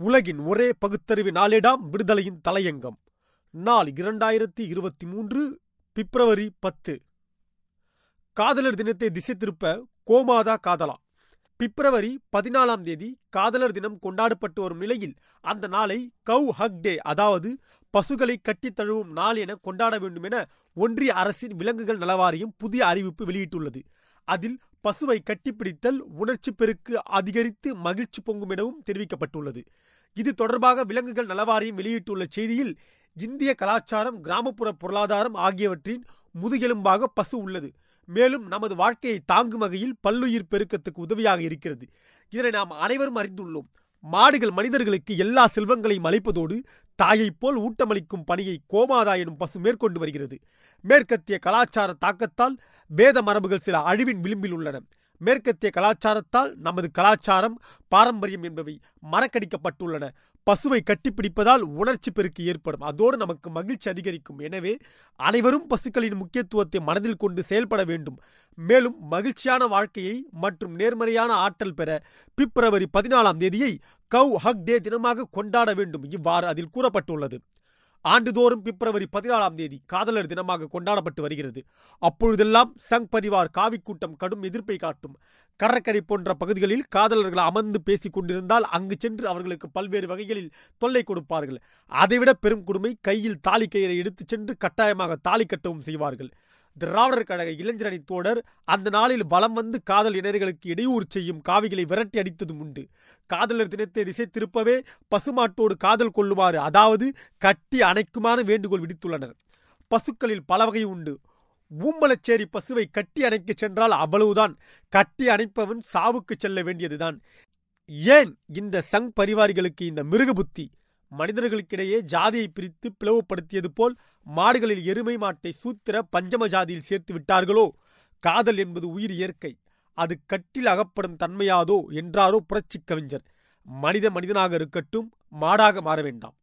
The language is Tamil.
உலகின் ஒரே பகுத்தறிவு நாளேடாம் விடுதலையின் தலையங்கம். நாள் இரண்டாயிரத்தி இருபத்தி மூன்று பிப்ரவரி பத்து. காதலர் தினத்தை திசை திருப்ப கோமாதா காதலா. பிப்ரவரி பதினாலாம் தேதி காதலர் தினம் கொண்டாடப்பட்டு வரும் நிலையில் அந்த நாளை கவ் ஹக் டே அதாவது பசுகளை கட்டித் தழுவும் நாள் என கொண்டாட வேண்டும் என ஒன்றிய அரசின் விலங்குகள் நலவாரியம் புதிய அறிவிப்பு வெளியிட்டுள்ளது. அதில் பசுவை கட்டிப்பிடித்தல் உணர்ச்சி பெருக்கு அதிகரித்து மகிழ்ச்சி பொங்கும் எனவும் தெரிவிக்கப்பட்டுள்ளது. இது தொடர்பாக விலங்குகள் நலவாரியம் வெளியிட்டுள்ள செய்தியில் இந்திய கலாச்சாரம் கிராமப்புற பொருளாதாரம் ஆகியவற்றின் முதுகெலும்பாக பசு உள்ளது. மேலும் நமது வாழ்க்கையை தாங்கும் வகையில் பல்லுயிர் பெருக்கத்துக்கு உதவியாக இருக்கிறது. இதனை நாம் அனைவரும் அறிந்துள்ளோம். மாடுகள் மனிதர்களுக்கு எல்லா செல்வங்களையும் அளிப்பதோடு தாயைப் போல் ஊட்டமளிக்கும் பணியை கோமாதா எனும் பசு மேற்கொண்டு வருகிறது. மேற்கத்திய கலாச்சார தாக்கத்தால் வேத மரபுகள் சில அழிவின் விளிம்பில் உள்ளன. மேற்கத்திய கலாச்சாரத்தால் நமது கலாச்சாரம் பாரம்பரியம் என்பவை மறக்கடிக்கப்பட்டுள்ளன. பசுவை கட்டிப்பிடிப்பதால் உணர்ச்சி பெருக்கு ஏற்படும். அதோடு நமக்கு மகிழ்ச்சி அதிகரிக்கும். எனவே அனைவரும் பசுக்களின் முக்கியத்துவத்தை மனதில் கொண்டு செயல்பட வேண்டும். மேலும் மகிழ்ச்சியான வாழ்க்கையை மற்றும் நேர்மறையான ஆற்றல் பெற பிப்ரவரி பதினாலாம் தேதியை கவ் ஹக் டே தினமாக கொண்டாட வேண்டும். இவ்வாறு அதில் கூறப்பட்டுள்ளது. ஆண்டுதோறும் பிப்ரவரி பதினாலாம் தேதி காதலர் தினமாக கொண்டாடப்பட்டு வருகிறது. அப்பொழுதெல்லாம் சங் பரிவார் காவிக்கூட்டம் கடும் எதிர்ப்பை காட்டும். கடற்கரை போன்ற பகுதிகளில் காதலர்கள் அமர்ந்து பேசிக் கொண்டிருந்தால் அங்கு சென்று அவர்களுக்கு பல்வேறு வகைகளில் தொல்லை கொடுப்பார்கள். அதைவிட பெரும் கொடுமை கையில் தாலி கயிறை எடுத்துச் சென்று கட்டாயமாக தாலி கட்டவும் செய்வார்கள். திராவிடர் கழக இளைஞரணி தோழர் அந்த நாளில் பலம் வந்து காதல் இணையர்களுக்கு இடையூறு செய்யும் காவிகளை விரட்டி அடித்ததும் உண்டு. காதலர் தினத்தை திசை திருப்பவே பசுமாட்டோடு காதல் கொள்ளுமாறு அதாவது கட்டி அணைக்குமாறு வேண்டுகோள் விடுத்துள்ளனர். பசுக்களில் பல வகை உண்டு. ஊம்பலச்சேரி பசுவை கட்டி அணைக்கச் சென்றால் அவ்வளவுதான். கட்டி அணைப்பவன் சாவுக்கு செல்ல வேண்டியதுதான். ஏன் இந்த சங் பரிவாரிகளுக்கு இந்த மிருக புத்தி மனிதர்களுக்கிடையே ஜாதியை பிரித்து பிளவுபடுத்தியது போல் மாடுகளில் எருமை மாட்டை சூத்திர பஞ்சம ஜாதியில் சேர்த்து விட்டார்களோ? காதல் என்பது உயிர் இயற்கை. அது கட்டில் அகப்படும் தன்மையாதோ என்றாரோ புரட்சிக் கவிஞர். மனித மனிதனாக இருக்கட்டும் மாடாக மாற வேண்டாம்.